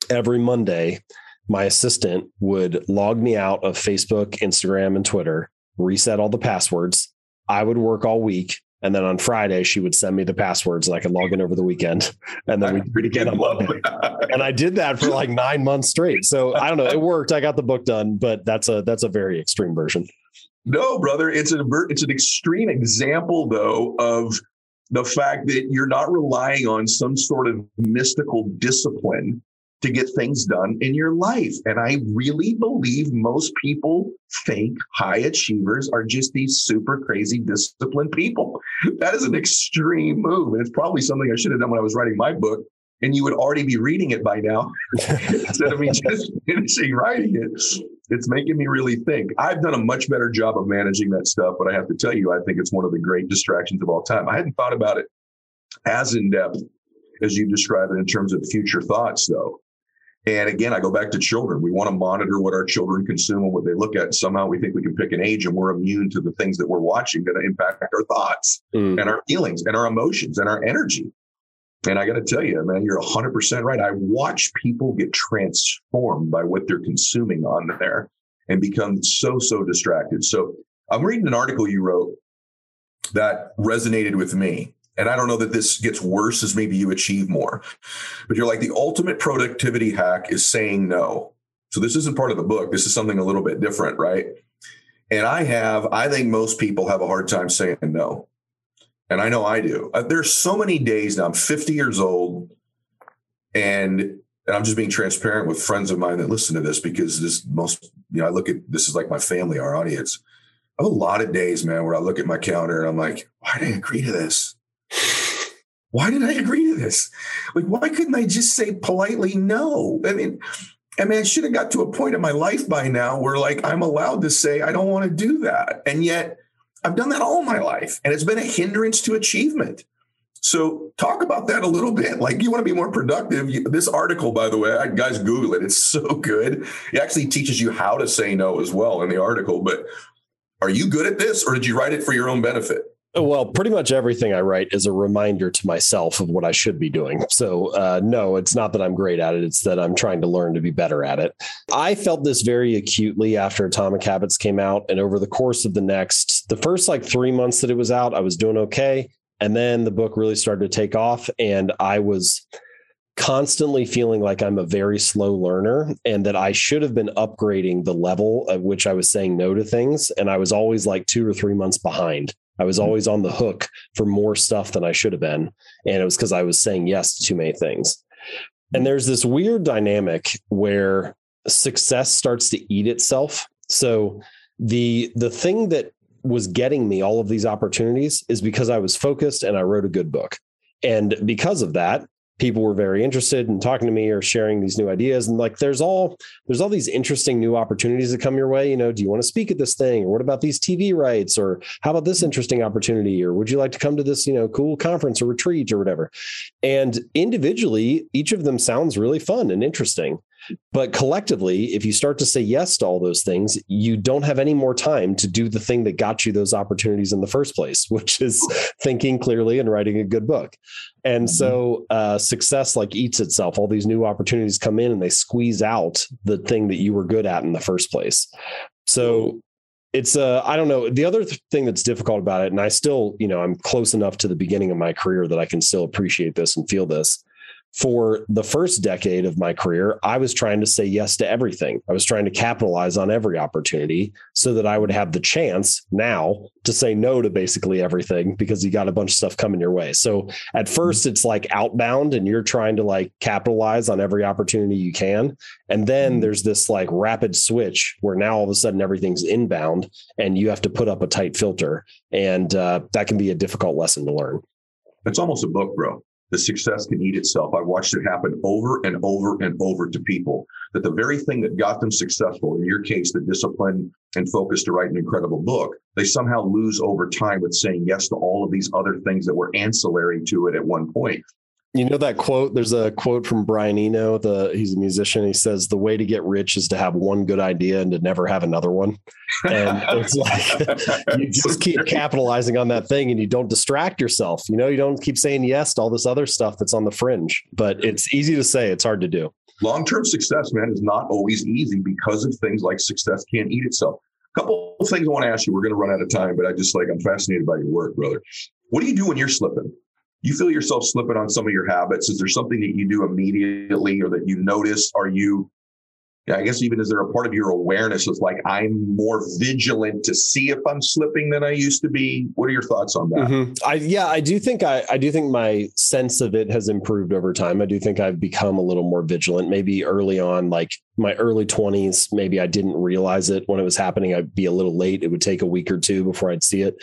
every Monday, my assistant would log me out of Facebook, Instagram, and Twitter, reset all the passwords. I would work all week. And then on Friday, she would send me the passwords and I could log in over the weekend. And then we'd again on Monday. [laughs] and I did that for like nine months straight. So I don't know. It worked. I got the book done, but that's a that's a very extreme version. No, brother. It's a it's an extreme example though of the fact that you're not relying on some sort of mystical discipline to get things done in your life. And I really believe most people think high achievers are just these super crazy disciplined people. That is an extreme move. And it's probably something I should have done when I was writing my book. And you would already be reading it by now [laughs] instead of me [laughs] just finishing writing it. It's making me really think. I've done a much better job of managing that stuff, but I have to tell you, I think it's one of the great distractions of all time. I hadn't thought about it as in depth as you describe it in terms of future thoughts, though. And again, I go back to children. We want to monitor what our children consume and what they look at. Somehow we think we can pick an age and we're immune to the things that we're watching that impact our thoughts mm. and our feelings and our emotions and our energy. And I got to tell you, man, you're 100% right. I watch people get transformed by what they're consuming on there and become so, so distracted. So I'm reading an article you wrote that resonated with me. And I don't know that this gets worse as maybe you achieve more, but you're like the ultimate productivity hack is saying no. So this isn't part of the book. This is something a little bit different, right? And I have, I think most people have a hard time saying no. And I know I do. Uh, there's so many days now, I'm 50 years old, and, and I'm just being transparent with friends of mine that listen to this because this most, you know, I look at this is like my family, our audience. I have a lot of days, man, where I look at my calendar and I'm like, why did I agree to this? Why did I agree to this? Like, why couldn't I just say politely no? I mean, I mean, I should have got to a point in my life by now where like I'm allowed to say I don't want to do that. And yet I've done that all my life, and it's been a hindrance to achievement. So, talk about that a little bit. Like, you want to be more productive. This article, by the way, guys, Google it. It's [laughs] so good. It actually teaches you how to say no as well in the article. But are you good at this, or did you write it for your own benefit? Well, pretty much everything I write is a reminder to myself of what I should be doing. So, uh, no, it's not that I'm great at it. It's that I'm trying to learn to be better at it. I felt this very acutely after Atomic Habits came out. And over the course of the next, the first like three months that it was out, I was doing okay. And then the book really started to take off. And I was constantly feeling like I'm a very slow learner and that I should have been upgrading the level at which I was saying no to things. And I was always like two or three months behind. I was mm-hmm. always on the hook for more stuff than I should have been. And it was because I was saying yes to too many things. And there's this weird dynamic where success starts to eat itself. So the the thing that was getting me all of these opportunities is because I was focused and I wrote a good book. And because of that, people were very interested in talking to me or sharing these new ideas. And like there's all there's all these interesting new opportunities that come your way. You know do you want to speak at this thing? Or what about these tv rights? Or how about this interesting opportunity? Or would you like to come to this you know cool conference or retreat or whatever? And individually each of them sounds really fun and interesting but collectively, if you start to say yes to all those things, you don't have any more time to do the thing that got you those opportunities in the first place, [laughs] which is thinking clearly and writing a good book. And mm-hmm. so uh, success like eats itself. All these new opportunities come in and they squeeze out the thing that you were good at in the first place. So it's uh I don't know. The other th- thing that's difficult about it, and I still, you know, I'm close enough to the beginning of my career that I can still appreciate this and feel this for the first decade of my career, I was trying to say yes to everything. I was trying to capitalize on every opportunity so that I would have the chance now to say no to basically everything because you got a bunch of stuff coming your way. So at mm-hmm. first, it's like outbound and you're trying to like capitalize on every opportunity you can. And then mm-hmm. there's this like rapid switch where now all of a sudden everything's inbound and you have to put up a tight filter. And uh, that can be a difficult lesson to learn. It's almost a book, bro the success can eat itself. I watched it happen over and over and over to people that the very thing that got them successful, in your case, the discipline and focus to write an incredible book, they somehow lose over time with saying yes to all of these other things that were ancillary to it at one point. You know that quote? There's a quote from Brian Eno. The he's a musician. He says the way to get rich is to have one good idea and to never have another one. And [laughs] it's like [laughs] you just keep capitalizing on that thing and you don't distract yourself. You know, you don't keep saying yes to all this other stuff that's on the fringe. But it's easy to say. It's hard to do. Long-term success, man, is not always easy because of things like success can't eat itself. A couple of things I want to ask you. We're going to run out of time, but I just like I'm fascinated by your work, brother. What do you do when you're slipping? You feel yourself slipping on some of your habits, is there something that you do immediately or that you notice? Are you I guess even is there a part of your awareness is like I'm more vigilant to see if I'm slipping than I used to be? What are your thoughts on that? Mm-hmm. I yeah, I do think I I do think my sense of it has improved over time. I do think I've become a little more vigilant. Maybe early on, like my early 20s, maybe I didn't realize it when it was happening. I'd be a little late. It would take a week or two before I'd see it.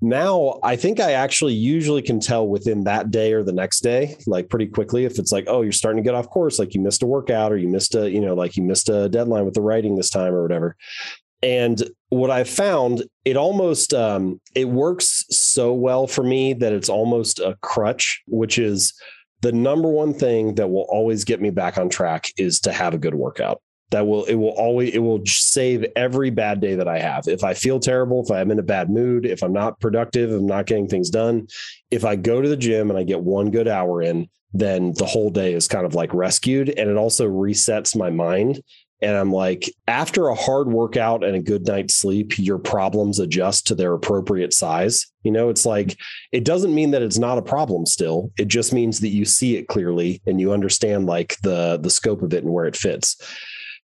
Now, I think I actually usually can tell within that day or the next day, like pretty quickly, if it's like, oh, you're starting to get off course, like you missed a workout or you missed a, you know, like you missed a deadline with the writing this time or whatever. And what I found, it almost um, it works so well for me that it's almost a crutch, which is the number one thing that will always get me back on track is to have a good workout. that will it will always it will save every bad day that I have. If I feel terrible, if I'm in a bad mood, if I'm not productive, I'm not getting things done, if I go to the gym and I get one good hour in, then the whole day is kind of like rescued and it also resets my mind and I'm like, after a hard workout and a good night's sleep, your problems adjust to their appropriate size. You know, it's like, it doesn't mean that it's not a problem still. It just means that you see it clearly and you understand like the, the scope of it and where it fits.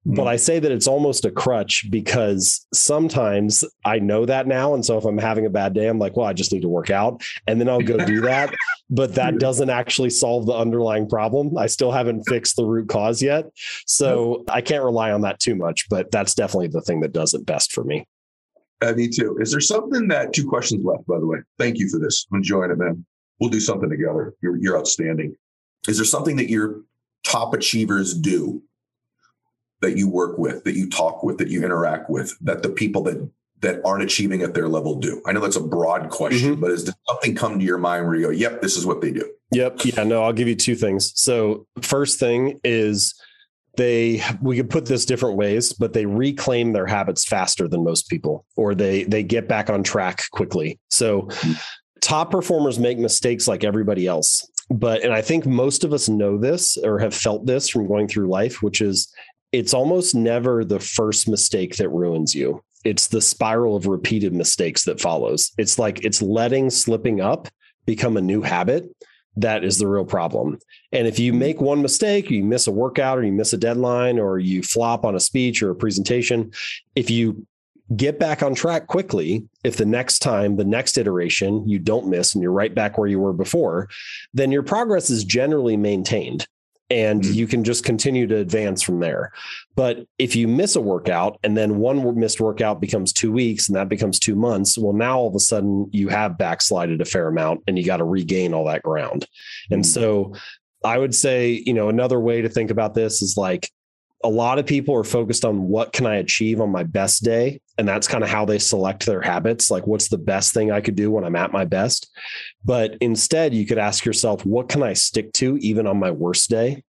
But I say that it's almost a crutch because sometimes I know that now. And so if I'm having a bad day, I'm like, well, I just need to work out. And then I'll go do [laughs] that. But that doesn't actually solve the underlying problem. I still haven't [laughs] fixed the root cause yet. So I can't rely on that too much. But that's definitely the thing that does it best for me. Uh, me too. Is there something that two questions left, by the way? Thank you for this. I'm enjoying it, man. We'll do something together. You're, you're outstanding. Is there something that your top achievers do that you work with, that you talk with, that you interact with, that the people that that aren't achieving at their level do? I know that's a broad question, mm-hmm. but is something come to your mind where you go, "Yep, this is what they do"? Yep. Yeah. No, I'll give you two things. So first thing is they we could put this different ways but they reclaim their habits faster than most people or they they get back on track quickly so mm-hmm. top performers make mistakes like everybody else but and i think most of us know this or have felt this from going through life which is it's almost never the first mistake that ruins you. It's the spiral of repeated mistakes that follows. It's like it's letting slipping up become a new habit. That is the real problem. And if you mm-hmm. make one mistake, you miss a workout or you miss a deadline or you flop on a speech or a presentation, if you get back on track quickly, if the next time, the next iteration, you don't miss and you're right back where you were before, then your progress is generally maintained and mm-hmm. you can just continue to advance from there. But if you miss a workout and then one missed workout becomes two weeks and that becomes two months, well, now all of a sudden you have backslided a fair amount and you got to regain all that ground. Mm-hmm. And so I would say, you know, another way to think about this is like a lot of people are focused on what can I achieve on my best day. And that's kind of how they select their habits. Like, what's the best thing I could do when I'm at my best? But instead, you could ask yourself, what can I stick to even on my worst day?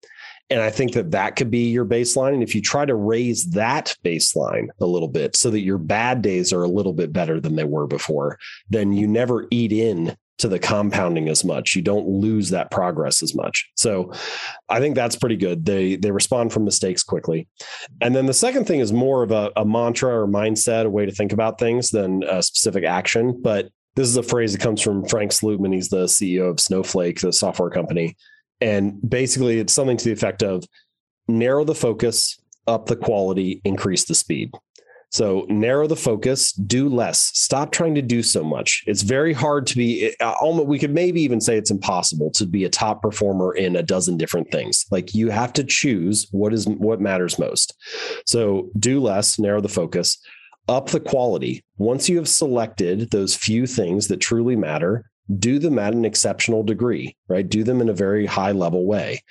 And I think that that could be your baseline. And if you try to raise that baseline a little bit so that your bad days are a little bit better than they were before, then you never eat in to the compounding as much. You don't lose that progress as much. So I think that's pretty good. They they respond from mistakes quickly. And then the second thing is more of a, a mantra or mindset, a way to think about things than a specific action. But this is a phrase that comes from Frank Slootman. He's the CEO of Snowflake, the software company. And basically it's something to the effect of narrow the focus, up the quality, increase the speed. So narrow the focus, do less. Stop trying to do so much. It's very hard to be uh, almost we could maybe even say it's impossible to be a top performer in a dozen different things. Like you have to choose what is what matters most. So do less, narrow the focus, up the quality. Once you have selected those few things that truly matter, do them at an exceptional degree, right? Do them in a very high level way.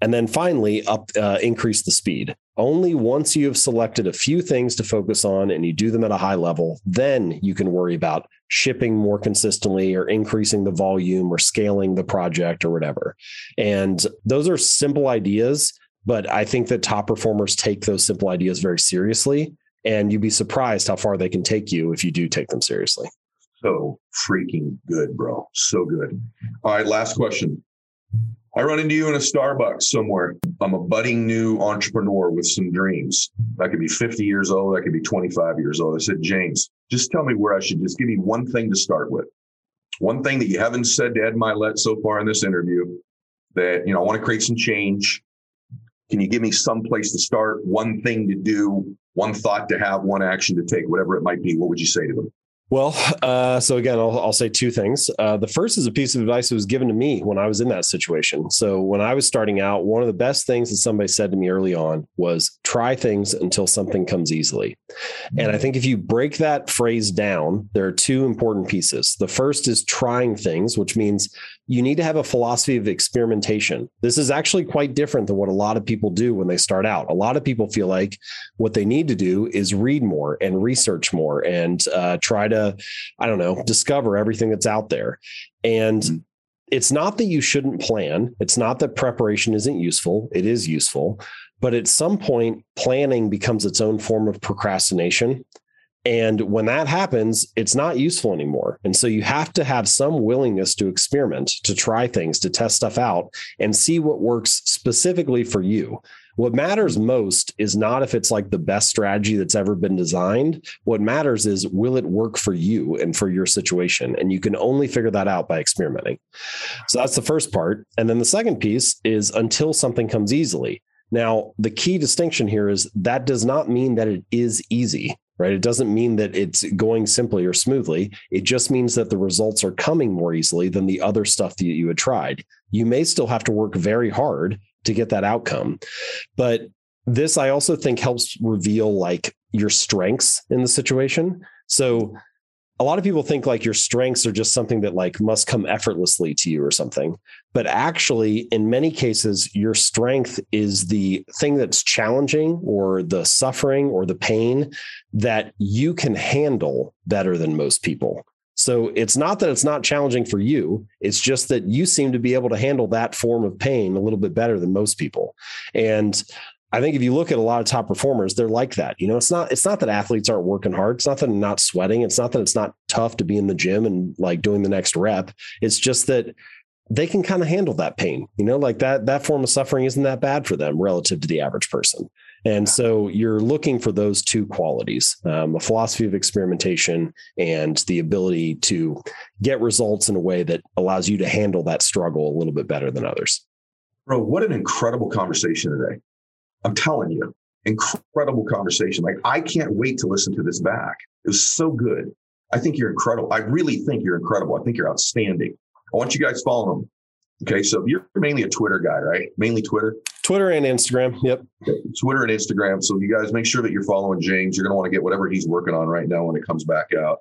And then finally, up uh, increase the speed. Only once you have selected a few things to focus on and you do them at a high level, then you can worry about shipping more consistently or increasing the volume or scaling the project or whatever. And those are simple ideas, but I think that top performers take those simple ideas very seriously. And you'd be surprised how far they can take you if you do take them seriously so freaking good, bro. So good. All right, last question. I run into you in a Starbucks somewhere. I'm a budding new entrepreneur with some dreams. I could be 50 years old. I could be 25 years old. I said, James, just tell me where I should just give me one thing to start with. One thing that you haven't said to Ed Mylett so far in this interview that, you know, I want to create some change. Can you give me some place to start? One thing to do, one thought to have, one action to take, whatever it might be. What would you say to them? Well, uh, so again, I'll, I'll, say two things. Uh, the first is a piece of advice that was given to me when I was in that situation. So when I was starting out, one of the best things that somebody said to me early on was try things until something comes easily. And I think if you break that phrase down, there are two important pieces. The first is trying things, which means you need to have a philosophy of experimentation. This is actually quite different than what a lot of people do when they start out. A lot of people feel like what they need to do is read more and research more and uh, try to, I don't know, discover everything that's out there. And mm-hmm. it's not that you shouldn't plan, it's not that preparation isn't useful, it is useful. But at some point, planning becomes its own form of procrastination. And when that happens, it's not useful anymore. And so you have to have some willingness to experiment, to try things, to test stuff out and see what works specifically for you. What matters most is not if it's like the best strategy that's ever been designed. What matters is will it work for you and for your situation? And you can only figure that out by experimenting. So that's the first part. And then the second piece is until something comes easily. Now, the key distinction here is that does not mean that it is easy right? It doesn't mean that it's going simply or smoothly. It just means that the results are coming more easily than the other stuff that you had tried. You may still have to work very hard to get that outcome. But this, I also think, helps reveal like your strengths in the situation. So a lot of people think like your strengths are just something that like must come effortlessly to you or something. But actually in many cases your strength is the thing that's challenging or the suffering or the pain that you can handle better than most people. So it's not that it's not challenging for you. It's just that you seem to be able to handle that form of pain a little bit better than most people. And I think if you look at a lot of top performers, they're like that. You know, it's not it's not that athletes aren't working hard. It's not that they're not sweating. It's not that it's not tough to be in the gym and like doing the next rep. It's just that they can kind of handle that pain. You know, like that that form of suffering isn't that bad for them relative to the average person. And so you're looking for those two qualities: um, a philosophy of experimentation and the ability to get results in a way that allows you to handle that struggle a little bit better than others. Bro, what an incredible conversation today. I'm telling you, incredible conversation. Like, I can't wait to listen to this back. It was so good. I think you're incredible. I really think you're incredible. I think you're outstanding. I want you guys following them. Okay. So you're mainly a Twitter guy, right? Mainly Twitter? Twitter and Instagram. Yep. Okay. Twitter and Instagram. So you guys make sure that you're following James. You're going to want to get whatever he's working on right now when it comes back out.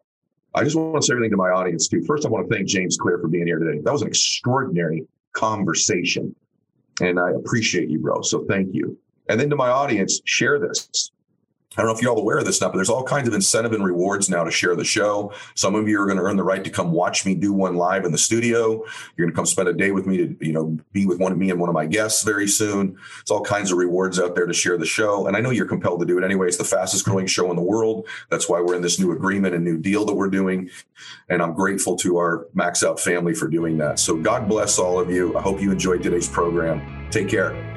I just want to say everything to my audience too. First, I want to thank James Clear for being here today. That was an extraordinary conversation. And I appreciate you, bro. So thank you. And then to my audience, share this. I don't know if you're all aware of this now, but there's all kinds of incentive and rewards now to share the show. Some of you are going to earn the right to come watch me do one live in the studio. You're going to come spend a day with me to, you know, be with one of me and one of my guests very soon. It's all kinds of rewards out there to share the show. And I know you're compelled to do it anyway. It's the fastest growing show in the world. That's why we're in this new agreement and new deal that we're doing. And I'm grateful to our Max Out family for doing that. So God bless all of you. I hope you enjoyed today's program. Take care.